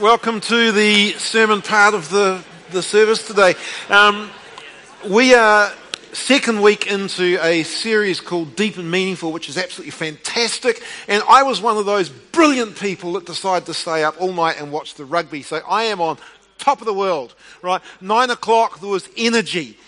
Welcome to the sermon part of the, the service today. Um, we are second week into a series called Deep and Meaningful, which is absolutely fantastic. And I was one of those brilliant people that decided to stay up all night and watch the rugby. So I am on top of the world, right? Nine o'clock, there was energy.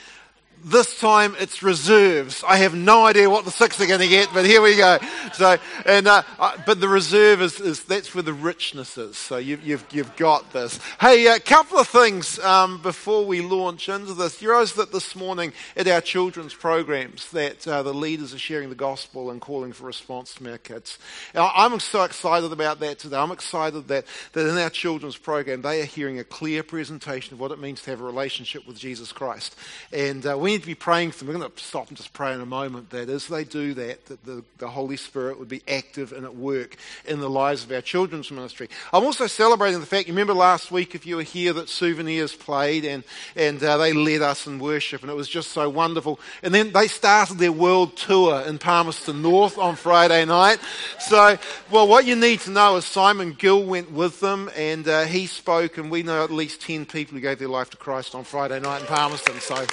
This time it's reserves. I have no idea what the six are going to get, but here we go. So, and uh, uh, but the reserve is, is, that's where the richness is. So you, you've you've got this. Hey, a couple of things um, before we launch into this. You realize that this morning at our children's programs that uh, the leaders are sharing the gospel and calling for response from our kids. Now, I'm so excited about that today. I'm excited that that in our children's program they are hearing a clear presentation of what it means to have a relationship with Jesus Christ, and uh, we need to be praying for them. We're going to stop and just pray in a moment that as they do that, that the, the Holy Spirit would be active and at work in the lives of our children's ministry. I'm also celebrating the fact, you remember last week, if you were here, that Souvenirs played and, and uh, they led us in worship, and it was just so wonderful. And then they started their world tour in Palmerston North on Friday night. So, well, what you need to know is Simon Gill went with them, and uh, he spoke, and we know at least 10 people who gave their life to Christ on Friday night in Palmerston. So,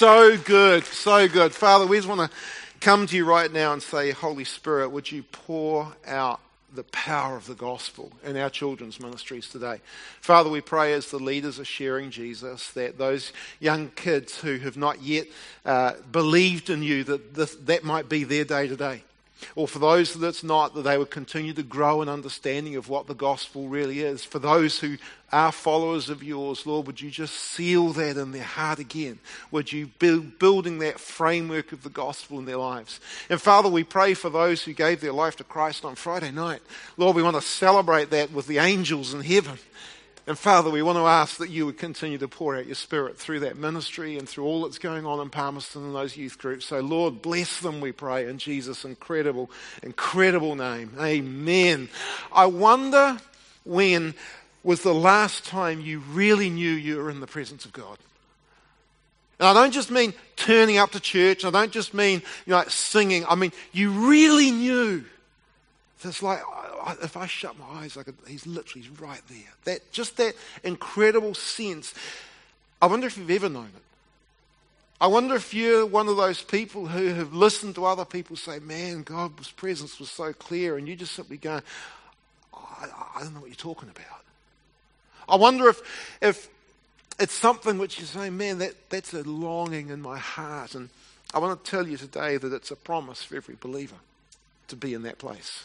so good, so good. Father, we just want to come to you right now and say, Holy Spirit, would you pour out the power of the gospel in our children's ministries today. Father, we pray as the leaders are sharing Jesus that those young kids who have not yet uh, believed in you, that this, that might be their day today. Or for those that's not, that they would continue to grow in understanding of what the gospel really is. For those who are followers of yours, Lord, would you just seal that in their heart again? Would you build building that framework of the gospel in their lives? And Father, we pray for those who gave their life to Christ on Friday night. Lord, we want to celebrate that with the angels in heaven. And Father, we want to ask that you would continue to pour out your Spirit through that ministry and through all that's going on in Palmerston and those youth groups. So, Lord, bless them, we pray, in Jesus' incredible, incredible name. Amen. I wonder when was the last time you really knew you were in the presence of God. And I don't just mean turning up to church. I don't just mean you know, like singing. I mean, you really knew. It's like if I shut my eyes, I could, he's literally right there. That, just that incredible sense. I wonder if you've ever known it. I wonder if you're one of those people who have listened to other people say, man, God's presence was so clear, and you just simply go, oh, I, I don't know what you're talking about. I wonder if, if it's something which you say, man, that, that's a longing in my heart. And I want to tell you today that it's a promise for every believer to be in that place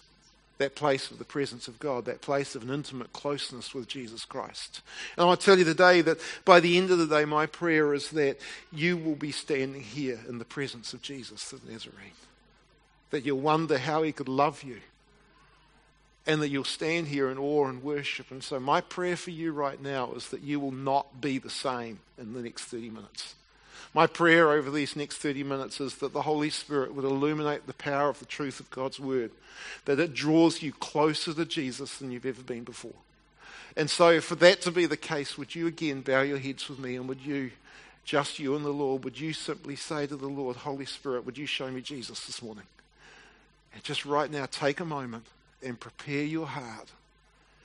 that place of the presence of God, that place of an intimate closeness with Jesus Christ. And I tell you today that by the end of the day, my prayer is that you will be standing here in the presence of Jesus the Nazarene. That you'll wonder how he could love you. And that you'll stand here in awe and worship. And so, my prayer for you right now is that you will not be the same in the next 30 minutes. My prayer over these next 30 minutes is that the Holy Spirit would illuminate the power of the truth of God's Word, that it draws you closer to Jesus than you've ever been before. And so, for that to be the case, would you again bow your heads with me and would you, just you and the Lord, would you simply say to the Lord, Holy Spirit, would you show me Jesus this morning? And just right now, take a moment and prepare your heart.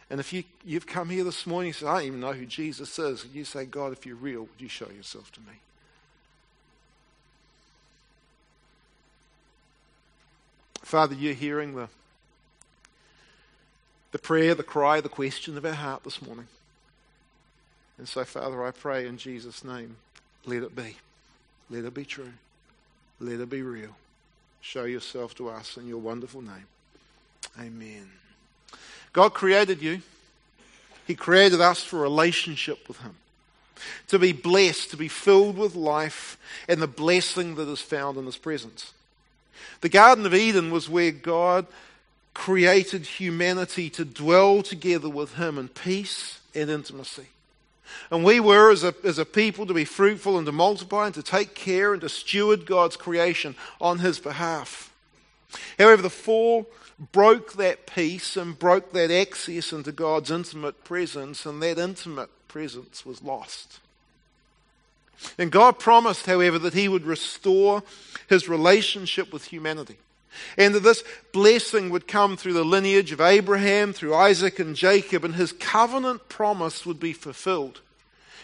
And if you, you've come here this morning and say, I don't even know who Jesus is, and you say, God, if you're real, would you show yourself to me? Father, you're hearing the, the prayer, the cry, the question of our heart this morning. And so, Father, I pray in Jesus' name, let it be. Let it be true. Let it be real. Show yourself to us in your wonderful name. Amen. God created you. He created us for relationship with Him. To be blessed, to be filled with life and the blessing that is found in His presence. The Garden of Eden was where God created humanity to dwell together with Him in peace and intimacy. And we were, as a, as a people, to be fruitful and to multiply and to take care and to steward God's creation on His behalf. However, the fall broke that peace and broke that access into God's intimate presence, and that intimate presence was lost. And God promised, however, that He would restore His relationship with humanity. And that this blessing would come through the lineage of Abraham, through Isaac and Jacob, and his covenant promise would be fulfilled.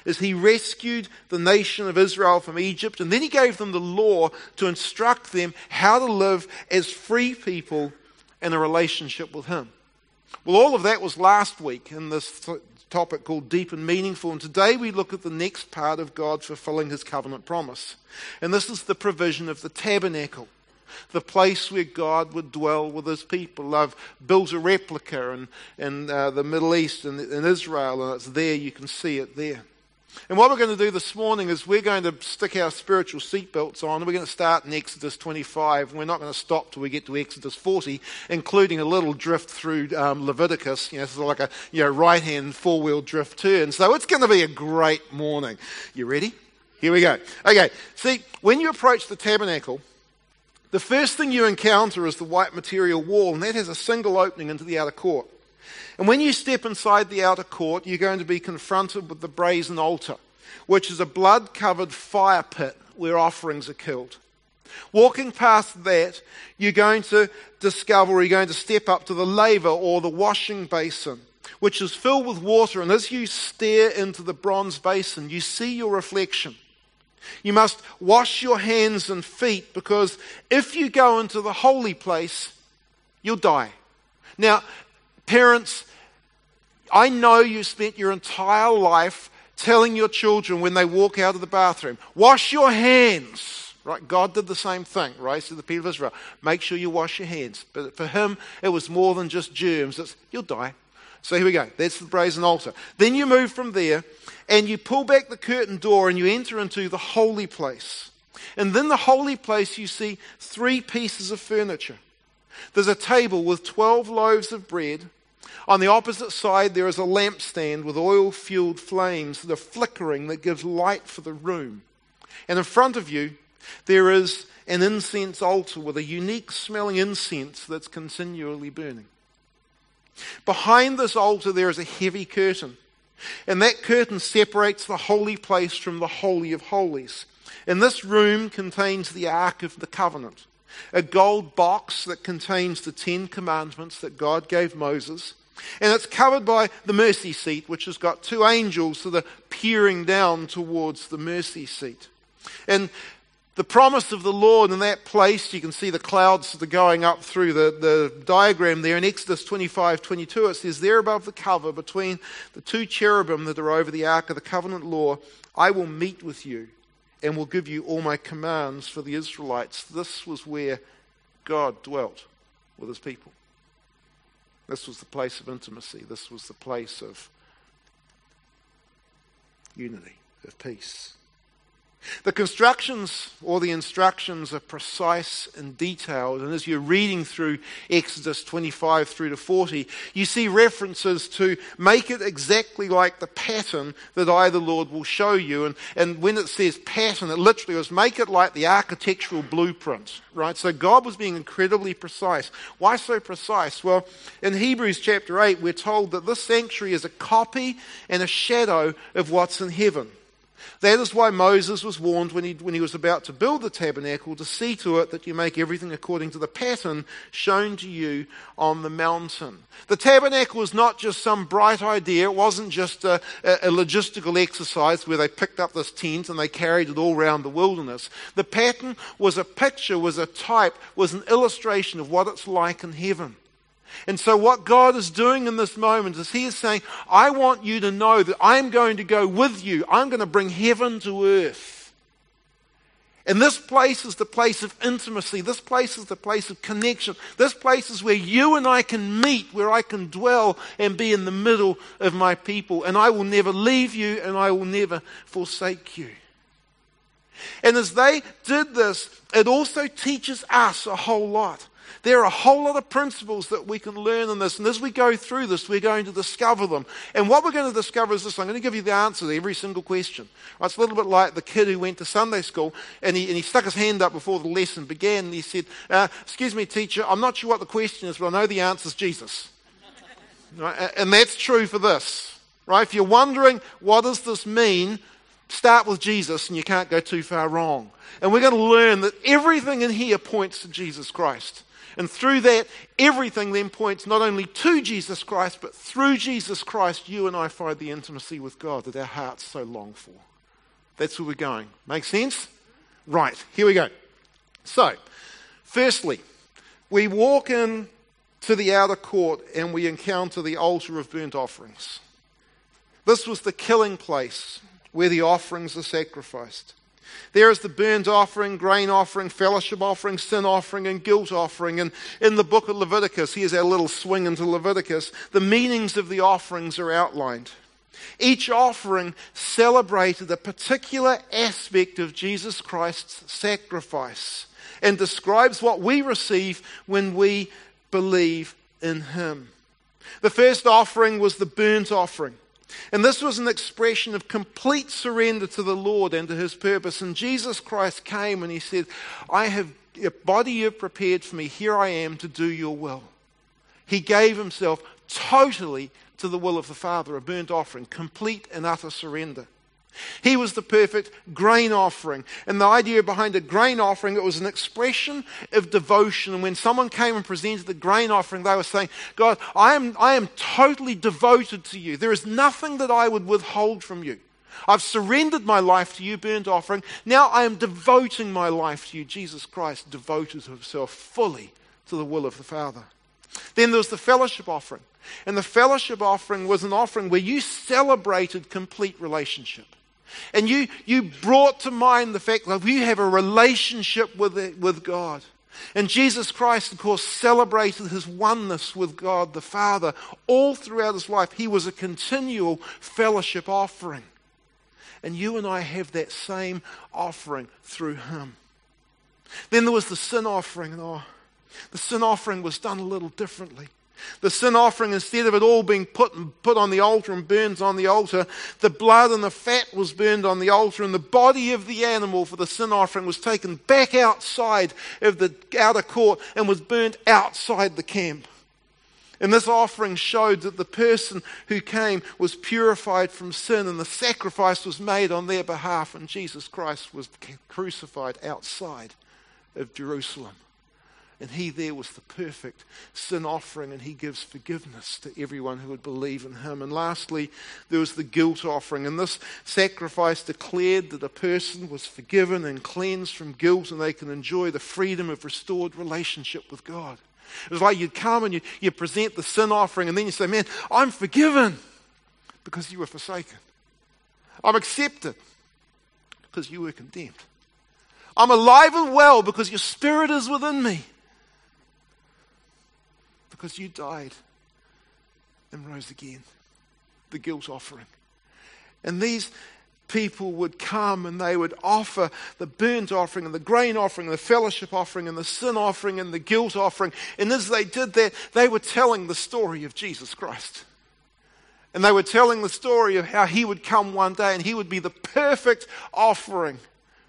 As he rescued the nation of Israel from Egypt, and then he gave them the law to instruct them how to live as free people in a relationship with him. Well, all of that was last week in this topic called Deep and Meaningful. And today we look at the next part of God fulfilling his covenant promise. And this is the provision of the tabernacle, the place where God would dwell with his people. I've built a replica in, in uh, the Middle East and in Israel, and it's there. You can see it there. And what we're going to do this morning is we're going to stick our spiritual seatbelts on. We're going to start in Exodus 25. We're not going to stop till we get to Exodus 40, including a little drift through um, Leviticus. You know, it's like a you know, right hand four wheel drift turn. So it's going to be a great morning. You ready? Here we go. Okay, see, when you approach the tabernacle, the first thing you encounter is the white material wall, and that has a single opening into the outer court. And when you step inside the outer court, you're going to be confronted with the brazen altar, which is a blood covered fire pit where offerings are killed. Walking past that, you're going to discover, or you're going to step up to the laver or the washing basin, which is filled with water. And as you stare into the bronze basin, you see your reflection. You must wash your hands and feet because if you go into the holy place, you'll die. Now, Parents, I know you spent your entire life telling your children when they walk out of the bathroom, wash your hands. Right? God did the same thing, right? To the people of Israel. Make sure you wash your hands. But for him, it was more than just germs. It's, you'll die. So here we go. That's the brazen altar. Then you move from there and you pull back the curtain door and you enter into the holy place. And then the holy place, you see three pieces of furniture. There's a table with 12 loaves of bread on the opposite side, there is a lampstand with oil fueled flames that are flickering that gives light for the room. And in front of you, there is an incense altar with a unique smelling incense that's continually burning. Behind this altar, there is a heavy curtain. And that curtain separates the holy place from the Holy of Holies. And this room contains the Ark of the Covenant, a gold box that contains the Ten Commandments that God gave Moses and it's covered by the mercy seat, which has got two angels that are peering down towards the mercy seat. And the promise of the Lord in that place, you can see the clouds that are going up through the, the diagram there in Exodus 25 22. It says, There above the cover, between the two cherubim that are over the ark of the covenant law, I will meet with you and will give you all my commands for the Israelites. This was where God dwelt with his people. This was the place of intimacy. This was the place of unity, of peace. The constructions or the instructions are precise and detailed. And as you're reading through Exodus 25 through to 40, you see references to make it exactly like the pattern that I, the Lord, will show you. And, and when it says pattern, it literally was make it like the architectural blueprint, right? So God was being incredibly precise. Why so precise? Well, in Hebrews chapter 8, we're told that this sanctuary is a copy and a shadow of what's in heaven. That is why Moses was warned when he, when he was about to build the tabernacle to see to it that you make everything according to the pattern shown to you on the mountain. The tabernacle was not just some bright idea. It wasn't just a, a logistical exercise where they picked up this tent and they carried it all around the wilderness. The pattern was a picture, was a type, was an illustration of what it's like in heaven. And so, what God is doing in this moment is He is saying, I want you to know that I'm going to go with you. I'm going to bring heaven to earth. And this place is the place of intimacy. This place is the place of connection. This place is where you and I can meet, where I can dwell and be in the middle of my people. And I will never leave you and I will never forsake you. And as they did this, it also teaches us a whole lot. There are a whole lot of principles that we can learn in this. And as we go through this, we're going to discover them. And what we're going to discover is this I'm going to give you the answer to every single question. It's a little bit like the kid who went to Sunday school and he, and he stuck his hand up before the lesson began and he said, uh, Excuse me, teacher, I'm not sure what the question is, but I know the answer is Jesus. Right? And that's true for this. Right? If you're wondering, what does this mean? Start with Jesus and you can't go too far wrong. And we're going to learn that everything in here points to Jesus Christ. And through that, everything then points not only to Jesus Christ, but through Jesus Christ, you and I find the intimacy with God that our hearts so long for. That's where we're going. Make sense? Right, here we go. So, firstly, we walk in to the outer court and we encounter the altar of burnt offerings. This was the killing place where the offerings are sacrificed. There is the burnt offering, grain offering, fellowship offering, sin offering, and guilt offering. And in the book of Leviticus, here's our little swing into Leviticus, the meanings of the offerings are outlined. Each offering celebrated a particular aspect of Jesus Christ's sacrifice and describes what we receive when we believe in Him. The first offering was the burnt offering. And this was an expression of complete surrender to the Lord and to his purpose. And Jesus Christ came and he said, I have a body you've prepared for me. Here I am to do your will. He gave himself totally to the will of the Father, a burnt offering, complete and utter surrender. He was the perfect grain offering. And the idea behind a grain offering, it was an expression of devotion. And when someone came and presented the grain offering, they were saying, God, I am, I am totally devoted to you. There is nothing that I would withhold from you. I've surrendered my life to you, burnt offering. Now I am devoting my life to you. Jesus Christ devoted himself fully to the will of the Father. Then there was the fellowship offering. And the fellowship offering was an offering where you celebrated complete relationship. And you, you brought to mind the fact that you have a relationship with, it, with God. And Jesus Christ, of course, celebrated his oneness with God the Father all throughout his life. He was a continual fellowship offering. And you and I have that same offering through him. Then there was the sin offering. And oh, the sin offering was done a little differently. The sin offering, instead of it all being put, put on the altar and burned on the altar, the blood and the fat was burned on the altar, and the body of the animal for the sin offering was taken back outside of the outer court and was burnt outside the camp. And this offering showed that the person who came was purified from sin, and the sacrifice was made on their behalf, and Jesus Christ was crucified outside of Jerusalem. And he there was the perfect sin offering, and he gives forgiveness to everyone who would believe in him. And lastly, there was the guilt offering. And this sacrifice declared that a person was forgiven and cleansed from guilt, and they can enjoy the freedom of restored relationship with God. It was like you'd come and you, you present the sin offering, and then you say, Man, I'm forgiven because you were forsaken. I'm accepted because you were condemned. I'm alive and well because your spirit is within me because you died and rose again. The guilt offering. And these people would come and they would offer the burnt offering and the grain offering, and the fellowship offering and the sin offering and the guilt offering. And as they did that, they were telling the story of Jesus Christ. And they were telling the story of how he would come one day and he would be the perfect offering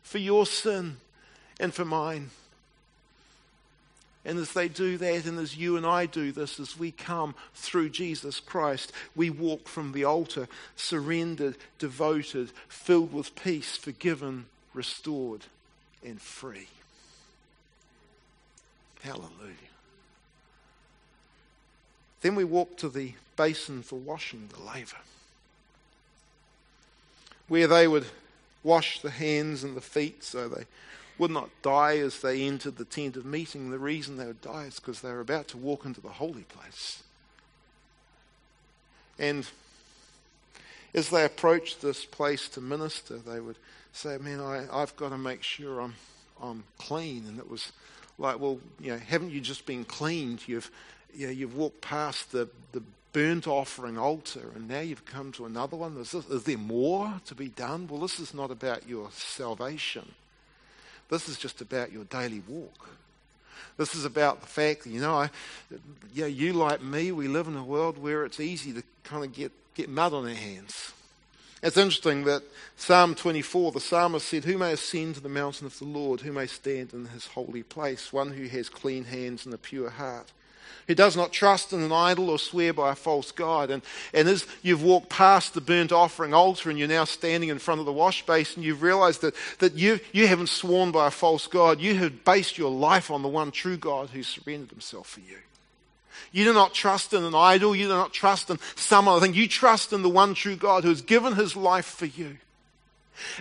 for your sin and for mine. And as they do that, and as you and I do this, as we come through Jesus Christ, we walk from the altar surrendered, devoted, filled with peace, forgiven, restored, and free. Hallelujah. Then we walk to the basin for washing, the laver, where they would wash the hands and the feet so they would not die as they entered the tent of meeting. The reason they would die is because they were about to walk into the holy place. And as they approached this place to minister, they would say, Man, I, I've got to make sure I'm, I'm clean. And it was like, Well, you know, haven't you just been cleaned? You've, you know, you've walked past the, the burnt offering altar, and now you've come to another one. Is, this, is there more to be done? Well, this is not about your salvation. This is just about your daily walk. This is about the fact that, you know, I, yeah, you like me, we live in a world where it's easy to kind of get, get mud on our hands. It's interesting that Psalm 24, the psalmist said, Who may ascend to the mountain of the Lord? Who may stand in his holy place? One who has clean hands and a pure heart, who does not trust in an idol or swear by a false God. And, and as you've walked past the burnt offering altar and you're now standing in front of the wash basin, you've realized that, that you, you haven't sworn by a false God. You have based your life on the one true God who surrendered himself for you. You do not trust in an idol. You do not trust in some other thing. You trust in the one true God who has given his life for you.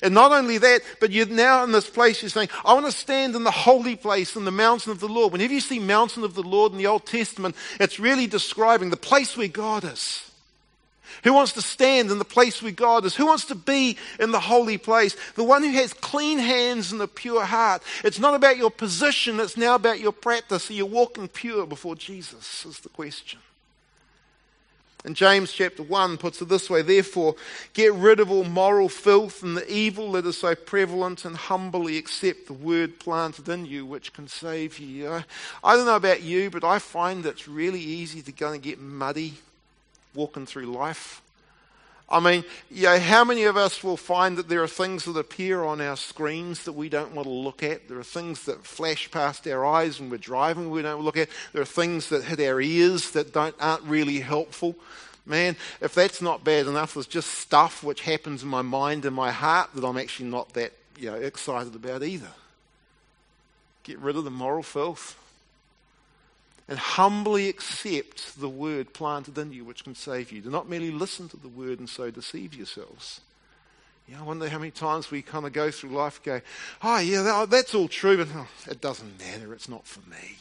And not only that, but you're now in this place, you're saying, I want to stand in the holy place, in the mountain of the Lord. Whenever you see mountain of the Lord in the Old Testament, it's really describing the place where God is. Who wants to stand in the place where God is? Who wants to be in the holy place? The one who has clean hands and a pure heart. It's not about your position, it's now about your practice. Are you walking pure before Jesus? Is the question. And James chapter 1 puts it this way Therefore, get rid of all moral filth and the evil that is so prevalent and humbly accept the word planted in you which can save you. I, I don't know about you, but I find it's really easy to go and get muddy walking through life. I mean, you know, how many of us will find that there are things that appear on our screens that we don't want to look at? There are things that flash past our eyes when we're driving we don't look at. There are things that hit our ears that don't, aren't really helpful. Man, if that's not bad enough, there's just stuff which happens in my mind and my heart that I'm actually not that you know, excited about either. Get rid of the moral filth and humbly accept the word planted in you which can save you. Do not merely listen to the word and so deceive yourselves. Yeah, I wonder how many times we kind of go through life go, oh, yeah, that, that's all true, but oh, it doesn't matter. It's not for me.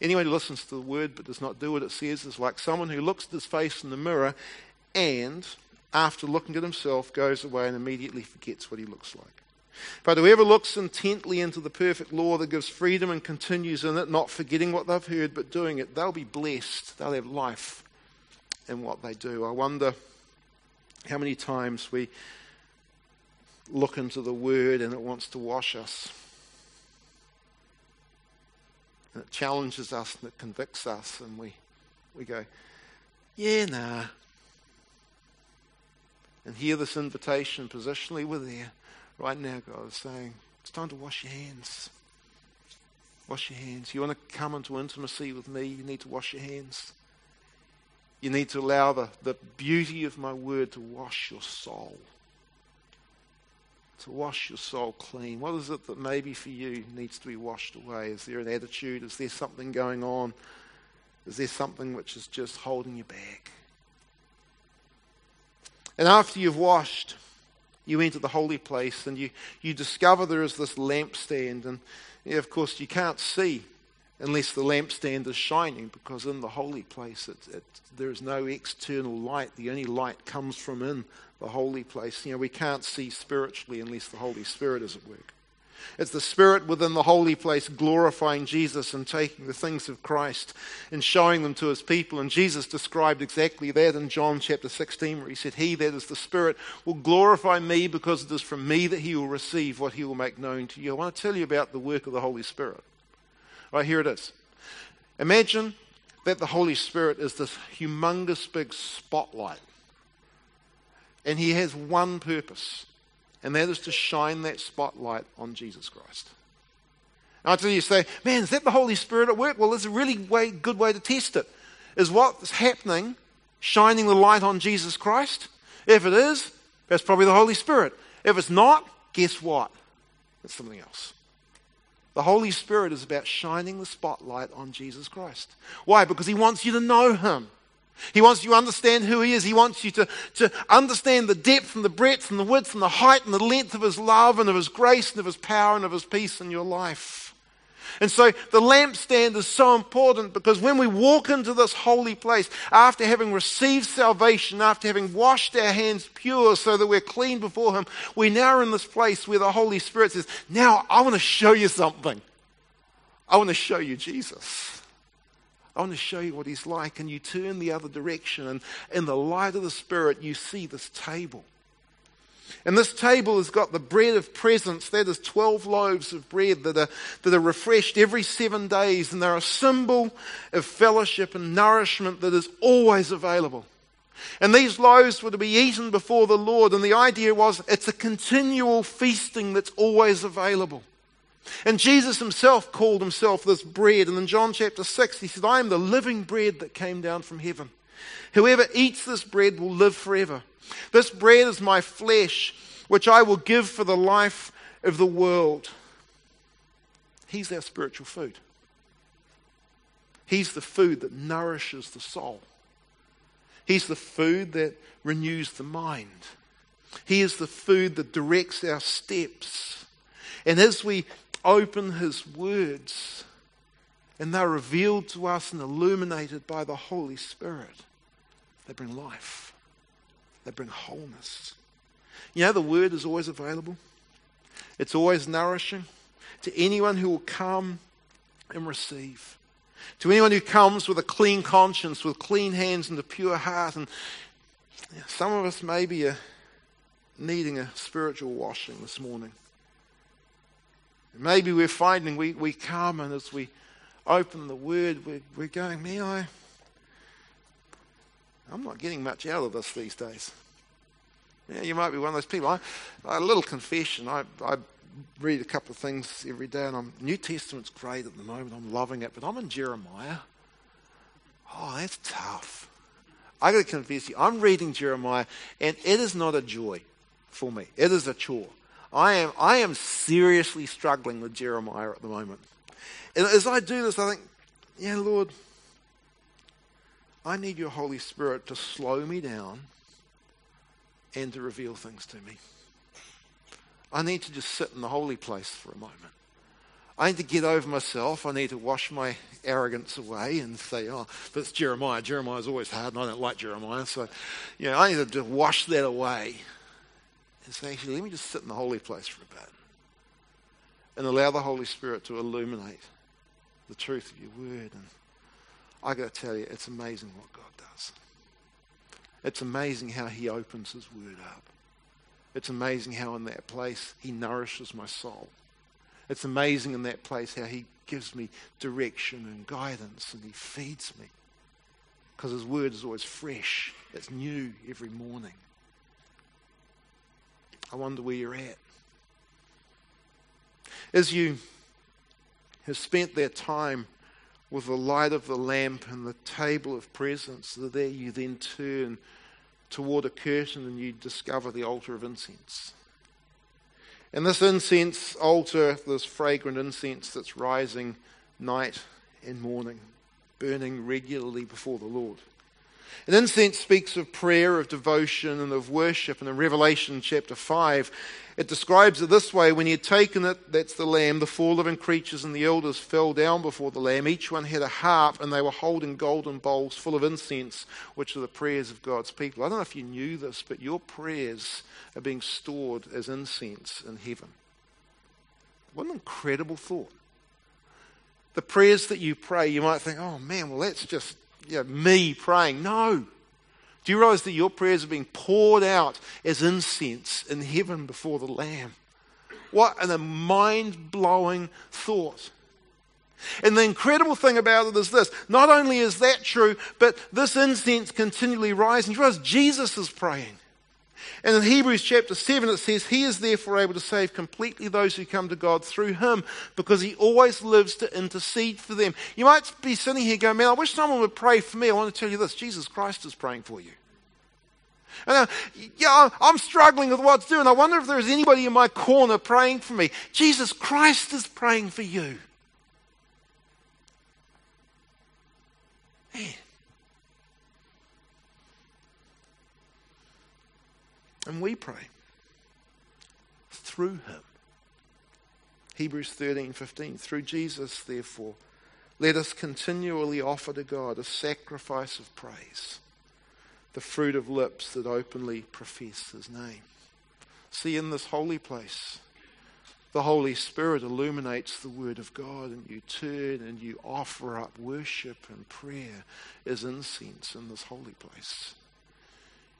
Anyone who listens to the word but does not do what it says is like someone who looks at his face in the mirror and, after looking at himself, goes away and immediately forgets what he looks like. But whoever looks intently into the perfect law that gives freedom and continues in it, not forgetting what they've heard but doing it, they'll be blessed. They'll have life in what they do. I wonder how many times we look into the Word and it wants to wash us. And it challenges us and it convicts us, and we, we go, yeah, nah. And hear this invitation positionally, we're there. Right now, God is saying, it's time to wash your hands. Wash your hands. You want to come into intimacy with me, you need to wash your hands. You need to allow the, the beauty of my word to wash your soul. To wash your soul clean. What is it that maybe for you needs to be washed away? Is there an attitude? Is there something going on? Is there something which is just holding you back? And after you've washed, you enter the holy place and you, you discover there is this lampstand. And of course, you can't see unless the lampstand is shining because in the holy place it, it, there is no external light. The only light comes from in the holy place. You know, we can't see spiritually unless the Holy Spirit is at work. It's the Spirit within the holy place glorifying Jesus and taking the things of Christ and showing them to his people. And Jesus described exactly that in John chapter 16, where he said, He that is the Spirit will glorify me because it is from me that he will receive what he will make known to you. I want to tell you about the work of the Holy Spirit. Right, here it is. Imagine that the Holy Spirit is this humongous big spotlight. And he has one purpose and that is to shine that spotlight on Jesus Christ. Now, until you say, man, is that the Holy Spirit at work? Well, there's a really way, good way to test it. Is what's happening shining the light on Jesus Christ? If it is, that's probably the Holy Spirit. If it's not, guess what? It's something else. The Holy Spirit is about shining the spotlight on Jesus Christ. Why? Because He wants you to know Him. He wants you to understand who He is. He wants you to, to understand the depth and the breadth and the width and the height and the length of His love and of His grace and of His power and of His peace in your life. And so the lampstand is so important because when we walk into this holy place, after having received salvation, after having washed our hands pure so that we're clean before Him, we now are in this place where the Holy Spirit says, Now I want to show you something. I want to show you Jesus. I want to show you what he's like. And you turn the other direction, and in the light of the Spirit, you see this table. And this table has got the bread of presence. That is 12 loaves of bread that are, that are refreshed every seven days. And they're a symbol of fellowship and nourishment that is always available. And these loaves were to be eaten before the Lord. And the idea was it's a continual feasting that's always available. And Jesus himself called himself this bread. And in John chapter 6, he said, I am the living bread that came down from heaven. Whoever eats this bread will live forever. This bread is my flesh, which I will give for the life of the world. He's our spiritual food. He's the food that nourishes the soul. He's the food that renews the mind. He is the food that directs our steps. And as we open His words, and they're revealed to us and illuminated by the Holy Spirit, they bring life, they bring wholeness. You know, the Word is always available, it's always nourishing to anyone who will come and receive. To anyone who comes with a clean conscience, with clean hands and a pure heart. And some of us maybe are needing a spiritual washing this morning. Maybe we're finding we, we come and as we open the Word, we're, we're going, man, I, I'm not getting much out of this these days. Yeah, you might be one of those people. I, a little confession. I, I read a couple of things every day, and I'm, New Testament's great at the moment. I'm loving it, but I'm in Jeremiah. Oh, that's tough. I got to confess you, I'm reading Jeremiah, and it is not a joy for me. It is a chore. I am, I am seriously struggling with Jeremiah at the moment. And as I do this, I think, yeah, Lord, I need your Holy Spirit to slow me down and to reveal things to me. I need to just sit in the holy place for a moment. I need to get over myself. I need to wash my arrogance away and say, oh, that's Jeremiah. Jeremiah's always hard, and I don't like Jeremiah. So, you know, I need to just wash that away and say, actually, let me just sit in the holy place for a bit and allow the Holy Spirit to illuminate the truth of your word. And I got to tell you, it's amazing what God does. It's amazing how He opens His word up. It's amazing how in that place He nourishes my soul. It's amazing in that place how He gives me direction and guidance and He feeds me. Because His word is always fresh, it's new every morning. I wonder where you're at. As you have spent that time with the light of the lamp and the table of presence, there you then turn toward a curtain and you discover the altar of incense. And this incense altar, this fragrant incense that's rising night and morning, burning regularly before the Lord. And incense speaks of prayer, of devotion, and of worship. And in Revelation chapter 5, it describes it this way when he had taken it, that's the Lamb, the four living creatures and the elders fell down before the Lamb. Each one had a harp, and they were holding golden bowls full of incense, which are the prayers of God's people. I don't know if you knew this, but your prayers are being stored as incense in heaven. What an incredible thought. The prayers that you pray, you might think, oh man, well, that's just you know, me praying. No. Do you realize that your prayers are being poured out as incense in heaven before the Lamb? What an mind blowing thought. And the incredible thing about it is this not only is that true, but this incense continually rises. You realize Jesus is praying. And in Hebrews chapter 7, it says, He is therefore able to save completely those who come to God through Him because He always lives to intercede for them. You might be sitting here going, Man, I wish someone would pray for me. I want to tell you this Jesus Christ is praying for you. And uh, yeah, I'm struggling with what to do, and I wonder if there's anybody in my corner praying for me. Jesus Christ is praying for you. Man. And we pray through him. Hebrews 13, 15. Through Jesus, therefore, let us continually offer to God a sacrifice of praise, the fruit of lips that openly profess his name. See, in this holy place, the Holy Spirit illuminates the Word of God, and you turn and you offer up worship and prayer as incense in this holy place.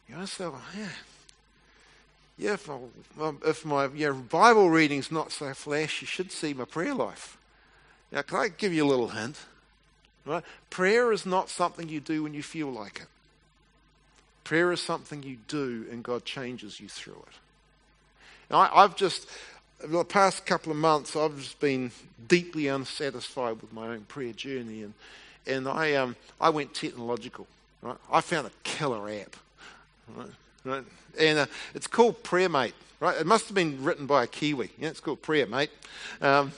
You know, so, yeah, yeah, if, I, if my yeah, Bible reading's not so flash, you should see my prayer life. Now, can I give you a little hint? Right? Prayer is not something you do when you feel like it. Prayer is something you do and God changes you through it. Now, I, have just, the past couple of months, I've just been deeply unsatisfied with my own prayer journey, and and I um I went technological. Right, I found a killer app. Right, right? and uh, it's called Prayer Mate. Right, it must have been written by a Kiwi. Yeah, it's called PrayerMate. Um,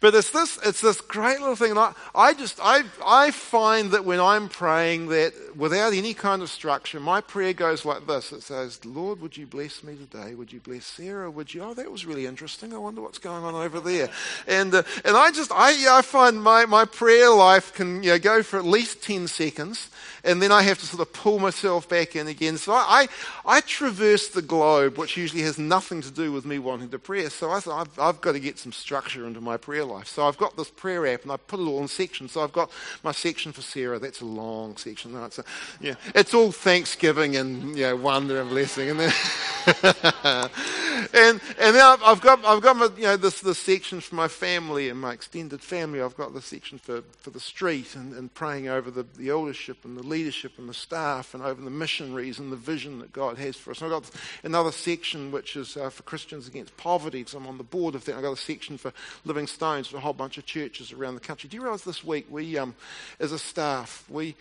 but it's this, it's this great little thing. And I, I just, I, I find that when I'm praying that without any kind of structure, my prayer goes like this. It says, Lord, would you bless me today? Would you bless Sarah? Would you? Oh, that was really interesting. I wonder what's going on over there. And, uh, and I just, I, yeah, I find my, my prayer life can you know, go for at least 10 seconds and then I have to sort of pull myself back in again. So I, I, I traverse the globe, which usually has nothing to do with me wanting to pray. So I thought, I've, I've got to get some structure into my prayer. So I've got this prayer app and I put it all in sections. So I've got my section for Sarah. That's a long section. No, it's, a, yeah, it's all thanksgiving and know, wonder and blessing. And then, and, and I've, I've, got, I've got my, you know, this, this section for my family and my extended family. I've got the section for, for the street and, and praying over the, the eldership and the leadership and the staff and over the missionaries and the vision that God has for us. And I've got another section which is uh, for Christians against poverty because I'm on the board of that. I've got a section for Living Stones for a whole bunch of churches around the country. Do you realize this week we, um, as a staff, we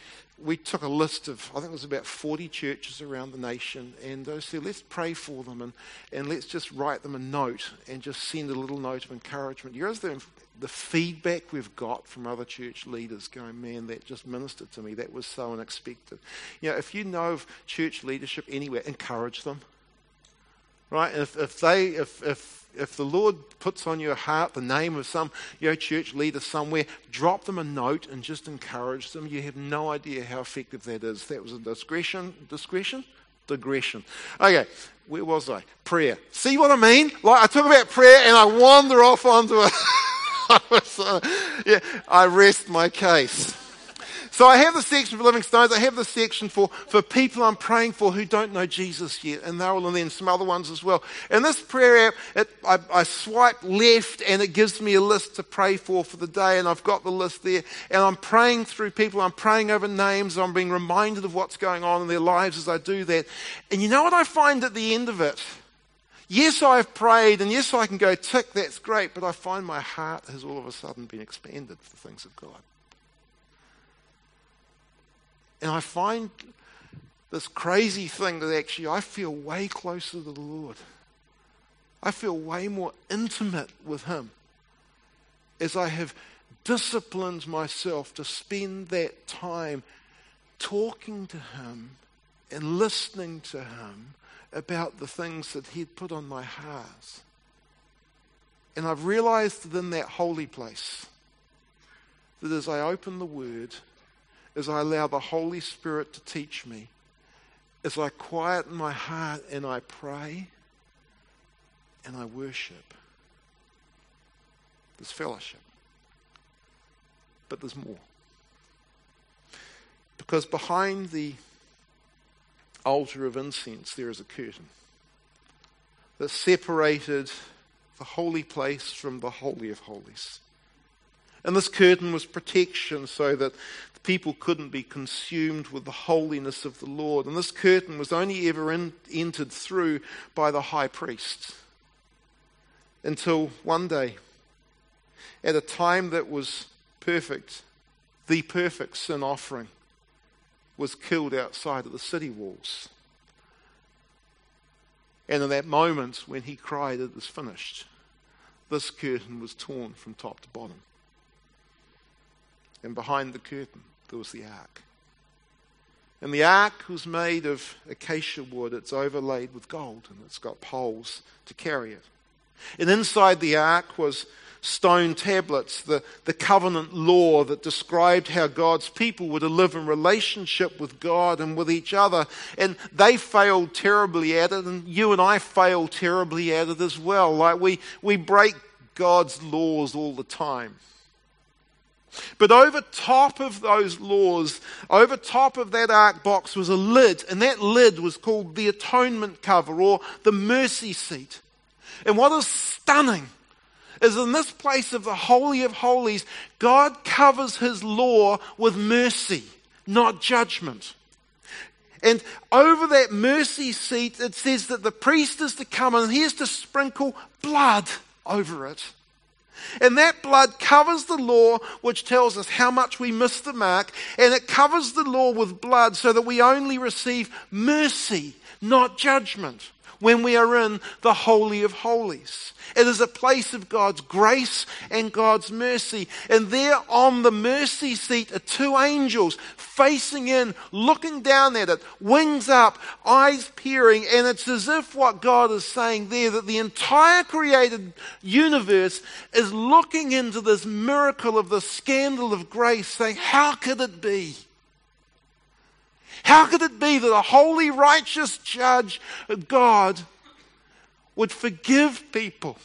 we took a list of, I think it was about 40 churches around the nation, and I said, let's pray for them and, and let's just write them a note and just send a little note of encouragement. Realize the, the feedback we've got from other church leaders going, man, that just ministered to me. That was so unexpected. You know, if you know of church leadership anywhere, encourage them. Right? If, if they, if, if, if the Lord puts on your heart the name of some you know, church leader somewhere, drop them a note and just encourage them. You have no idea how effective that is. That was a discretion, discretion, digression. Okay, where was I? Prayer. See what I mean? Like I talk about prayer and I wander off onto a. Uh, yeah, I rest my case. So I have the section for Living Stones. I have the section for, for people I'm praying for who don't know Jesus yet. And there and some other ones as well. And this prayer app, it, I, I swipe left and it gives me a list to pray for for the day. And I've got the list there. And I'm praying through people. I'm praying over names. I'm being reminded of what's going on in their lives as I do that. And you know what I find at the end of it? Yes, I've prayed, and yes, I can go tick, that's great, but I find my heart has all of a sudden been expanded for the things of God. And I find this crazy thing that actually I feel way closer to the Lord. I feel way more intimate with Him as I have disciplined myself to spend that time talking to Him and listening to Him about the things that He'd put on my heart. And I've realized that in that holy place, that as I open the Word, as I allow the Holy Spirit to teach me, as I quieten my heart and I pray and I worship, there's fellowship. But there's more. Because behind the altar of incense, there is a curtain that separated the holy place from the Holy of Holies. And this curtain was protection so that the people couldn't be consumed with the holiness of the Lord. And this curtain was only ever in, entered through by the high priest. Until one day, at a time that was perfect, the perfect sin offering was killed outside of the city walls. And in that moment when he cried, It is finished, this curtain was torn from top to bottom. And behind the curtain, there was the ark. And the ark was made of acacia wood. It's overlaid with gold, and it's got poles to carry it. And inside the ark was stone tablets, the, the covenant law that described how God's people were to live in relationship with God and with each other. And they failed terribly at it, and you and I fail terribly at it as well. Like we, we break God's laws all the time. But over top of those laws, over top of that ark box was a lid, and that lid was called the atonement cover or the mercy seat. And what is stunning is in this place of the Holy of Holies, God covers his law with mercy, not judgment. And over that mercy seat, it says that the priest is to come and he is to sprinkle blood over it. And that blood covers the law, which tells us how much we miss the mark, and it covers the law with blood so that we only receive mercy, not judgment when we are in the Holy of Holies. It is a place of God's grace and God's mercy. And there on the mercy seat are two angels facing in, looking down at it, wings up, eyes peering. And it's as if what God is saying there that the entire created universe is looking into this miracle of the scandal of grace, saying, How could it be? How could it be that a holy, righteous judge, uh, God, would forgive people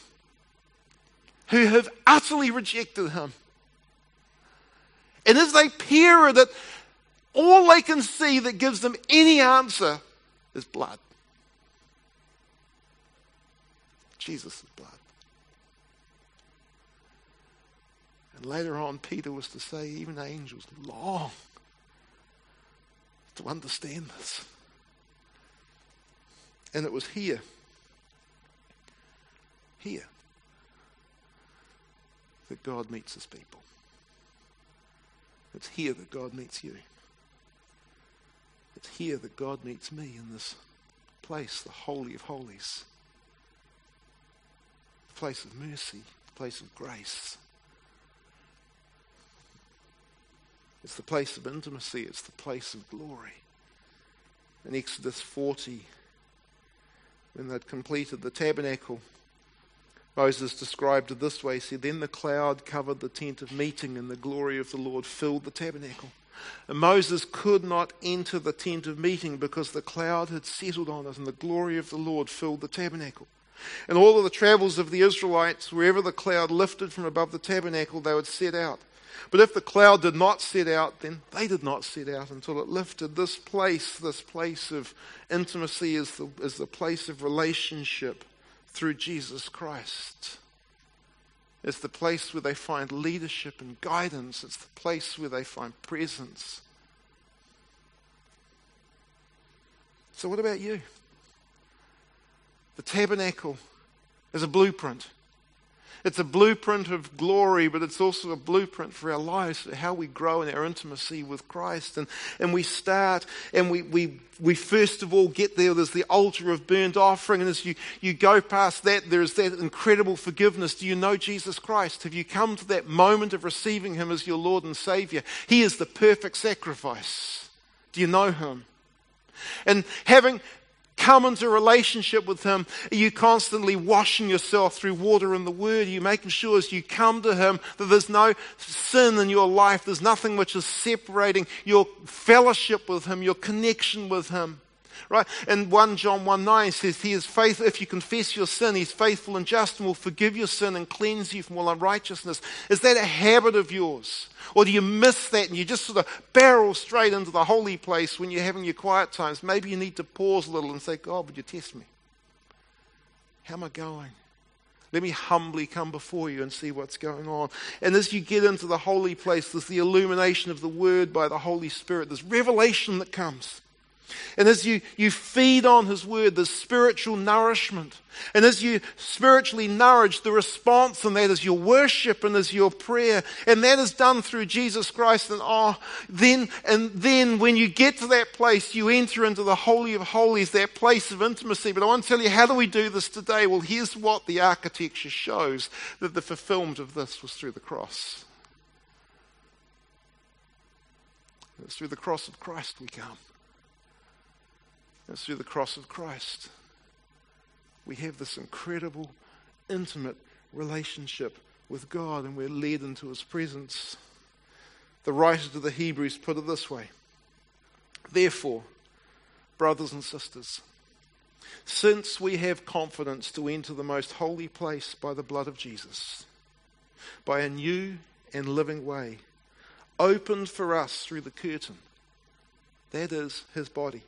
who have utterly rejected him? And as they peer at it, all they can see that gives them any answer is blood. Jesus' blood. And later on, Peter was to say, even angels long to understand this. And it was here, here, that God meets his people. It's here that God meets you. It's here that God meets me in this place, the Holy of Holies. The place of mercy, the place of grace. It's the place of intimacy, it's the place of glory. In Exodus 40, when they'd completed the tabernacle, Moses described it this way. He said, Then the cloud covered the tent of meeting, and the glory of the Lord filled the tabernacle. And Moses could not enter the tent of meeting because the cloud had settled on it, and the glory of the Lord filled the tabernacle. And all of the travels of the Israelites, wherever the cloud lifted from above the tabernacle, they would set out. But if the cloud did not set out, then they did not set out until it lifted. This place, this place of intimacy, is the, is the place of relationship through Jesus Christ. It's the place where they find leadership and guidance. It's the place where they find presence. So, what about you? The tabernacle is a blueprint. It's a blueprint of glory, but it's also a blueprint for our lives, how we grow in our intimacy with Christ. And, and we start, and we, we, we first of all get there, there's the altar of burnt offering, and as you, you go past that, there's that incredible forgiveness. Do you know Jesus Christ? Have you come to that moment of receiving Him as your Lord and Savior? He is the perfect sacrifice. Do you know Him? And having come into relationship with Him? Are you constantly washing yourself through water and the Word? Are you making sure as you come to Him that there's no sin in your life? There's nothing which is separating your fellowship with Him, your connection with Him? Right? And 1 John 1 9 says, He is faithful. If you confess your sin, He's faithful and just and will forgive your sin and cleanse you from all unrighteousness. Is that a habit of yours? Or do you miss that and you just sort of barrel straight into the holy place when you're having your quiet times? Maybe you need to pause a little and say, God, would you test me? How am I going? Let me humbly come before you and see what's going on. And as you get into the holy place, there's the illumination of the Word by the Holy Spirit. There's revelation that comes. And as you, you feed on His Word, there's spiritual nourishment. And as you spiritually nourish, the response and that is your worship and is your prayer. And that is done through Jesus Christ. And oh, then, and then when you get to that place, you enter into the Holy of Holies, that place of intimacy. But I want to tell you, how do we do this today? Well, here's what the architecture shows that the fulfillment of this was through the cross. It's through the cross of Christ we come. It's through the cross of Christ. We have this incredible, intimate relationship with God and we're led into His presence. The writer to the Hebrews put it this way Therefore, brothers and sisters, since we have confidence to enter the most holy place by the blood of Jesus, by a new and living way, opened for us through the curtain, that is, His body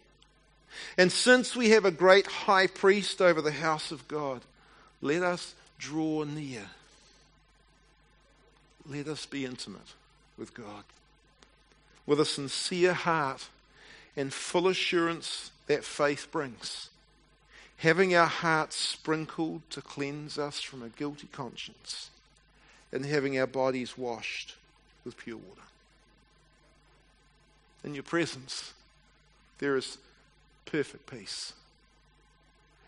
and since we have a great high priest over the house of God, let us draw near. Let us be intimate with God with a sincere heart and full assurance that faith brings, having our hearts sprinkled to cleanse us from a guilty conscience, and having our bodies washed with pure water. In your presence, there is perfect peace.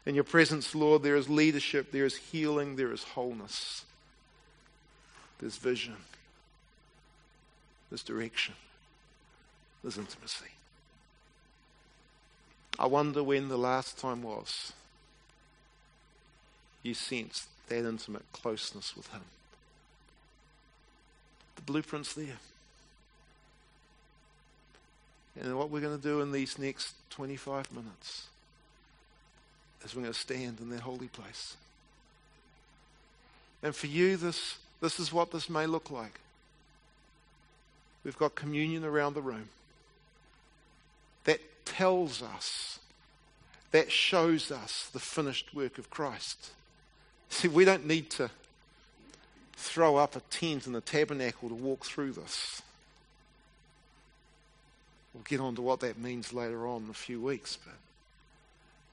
In your presence, Lord, there is leadership, there is healing, there is wholeness, there's vision, there's direction, there's intimacy. I wonder when the last time was you sensed that intimate closeness with Him. The blueprint's there. And what we're going to do in these next 25 minutes is we're going to stand in that holy place. And for you, this, this is what this may look like. We've got communion around the room. That tells us, that shows us the finished work of Christ. See, we don't need to throw up a tent in a tabernacle to walk through this. We'll get on to what that means later on in a few weeks, but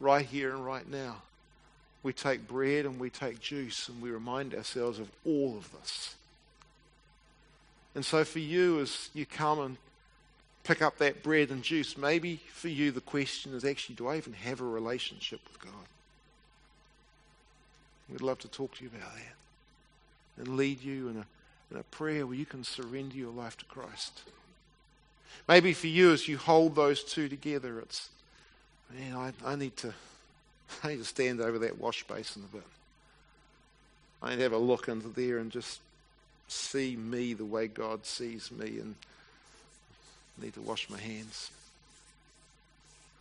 right here and right now, we take bread and we take juice and we remind ourselves of all of this. And so, for you, as you come and pick up that bread and juice, maybe for you the question is actually, do I even have a relationship with God? We'd love to talk to you about that and lead you in a, in a prayer where you can surrender your life to Christ. Maybe for you, as you hold those two together, it's, man, I, I need to, I need to stand over that wash basin a bit. I need to have a look into there and just see me the way God sees me and need to wash my hands.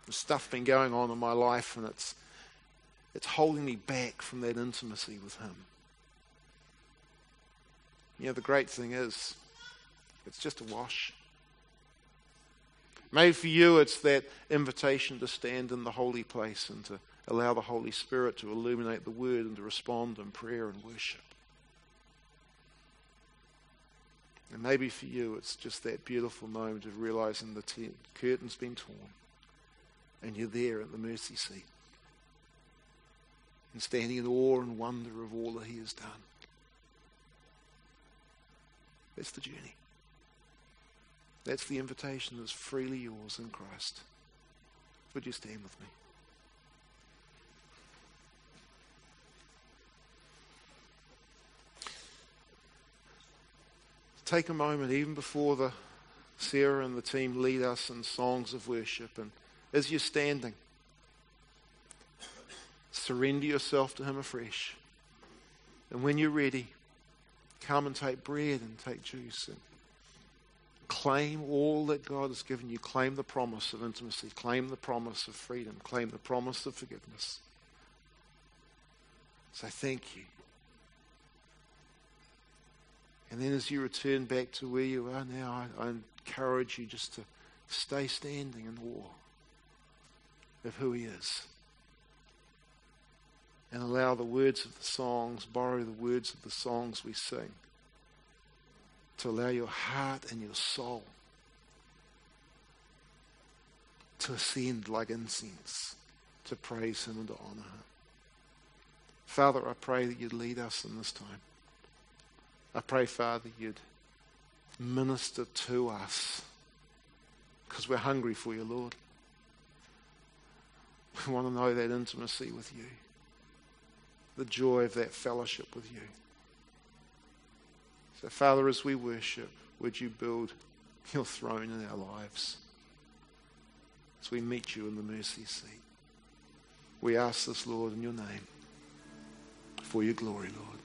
There's stuff been going on in my life and it's it's holding me back from that intimacy with Him. You know, the great thing is, it's just a wash. Maybe for you, it's that invitation to stand in the holy place and to allow the Holy Spirit to illuminate the Word and to respond in prayer and worship. And maybe for you, it's just that beautiful moment of realizing the t- curtain's been torn and you're there at the mercy seat and standing in awe and wonder of all that He has done. That's the journey. That's the invitation that's freely yours in Christ. Would you stand with me? Take a moment, even before the Sarah and the team lead us in songs of worship, and as you're standing, surrender yourself to Him afresh. And when you're ready, come and take bread and take juice and claim all that God has given you. Claim the promise of intimacy. Claim the promise of freedom. Claim the promise of forgiveness. Say thank you. And then as you return back to where you are now, I, I encourage you just to stay standing in the awe of who He is and allow the words of the songs, borrow the words of the songs we sing, to allow your heart and your soul to ascend like incense, to praise Him and to honor Him. Father, I pray that you'd lead us in this time. I pray, Father, you'd minister to us because we're hungry for you, Lord. We want to know that intimacy with you the joy of that fellowship with you. So, Father, as we worship, would you build your throne in our lives as we meet you in the mercy seat? We ask this, Lord, in your name, for your glory, Lord.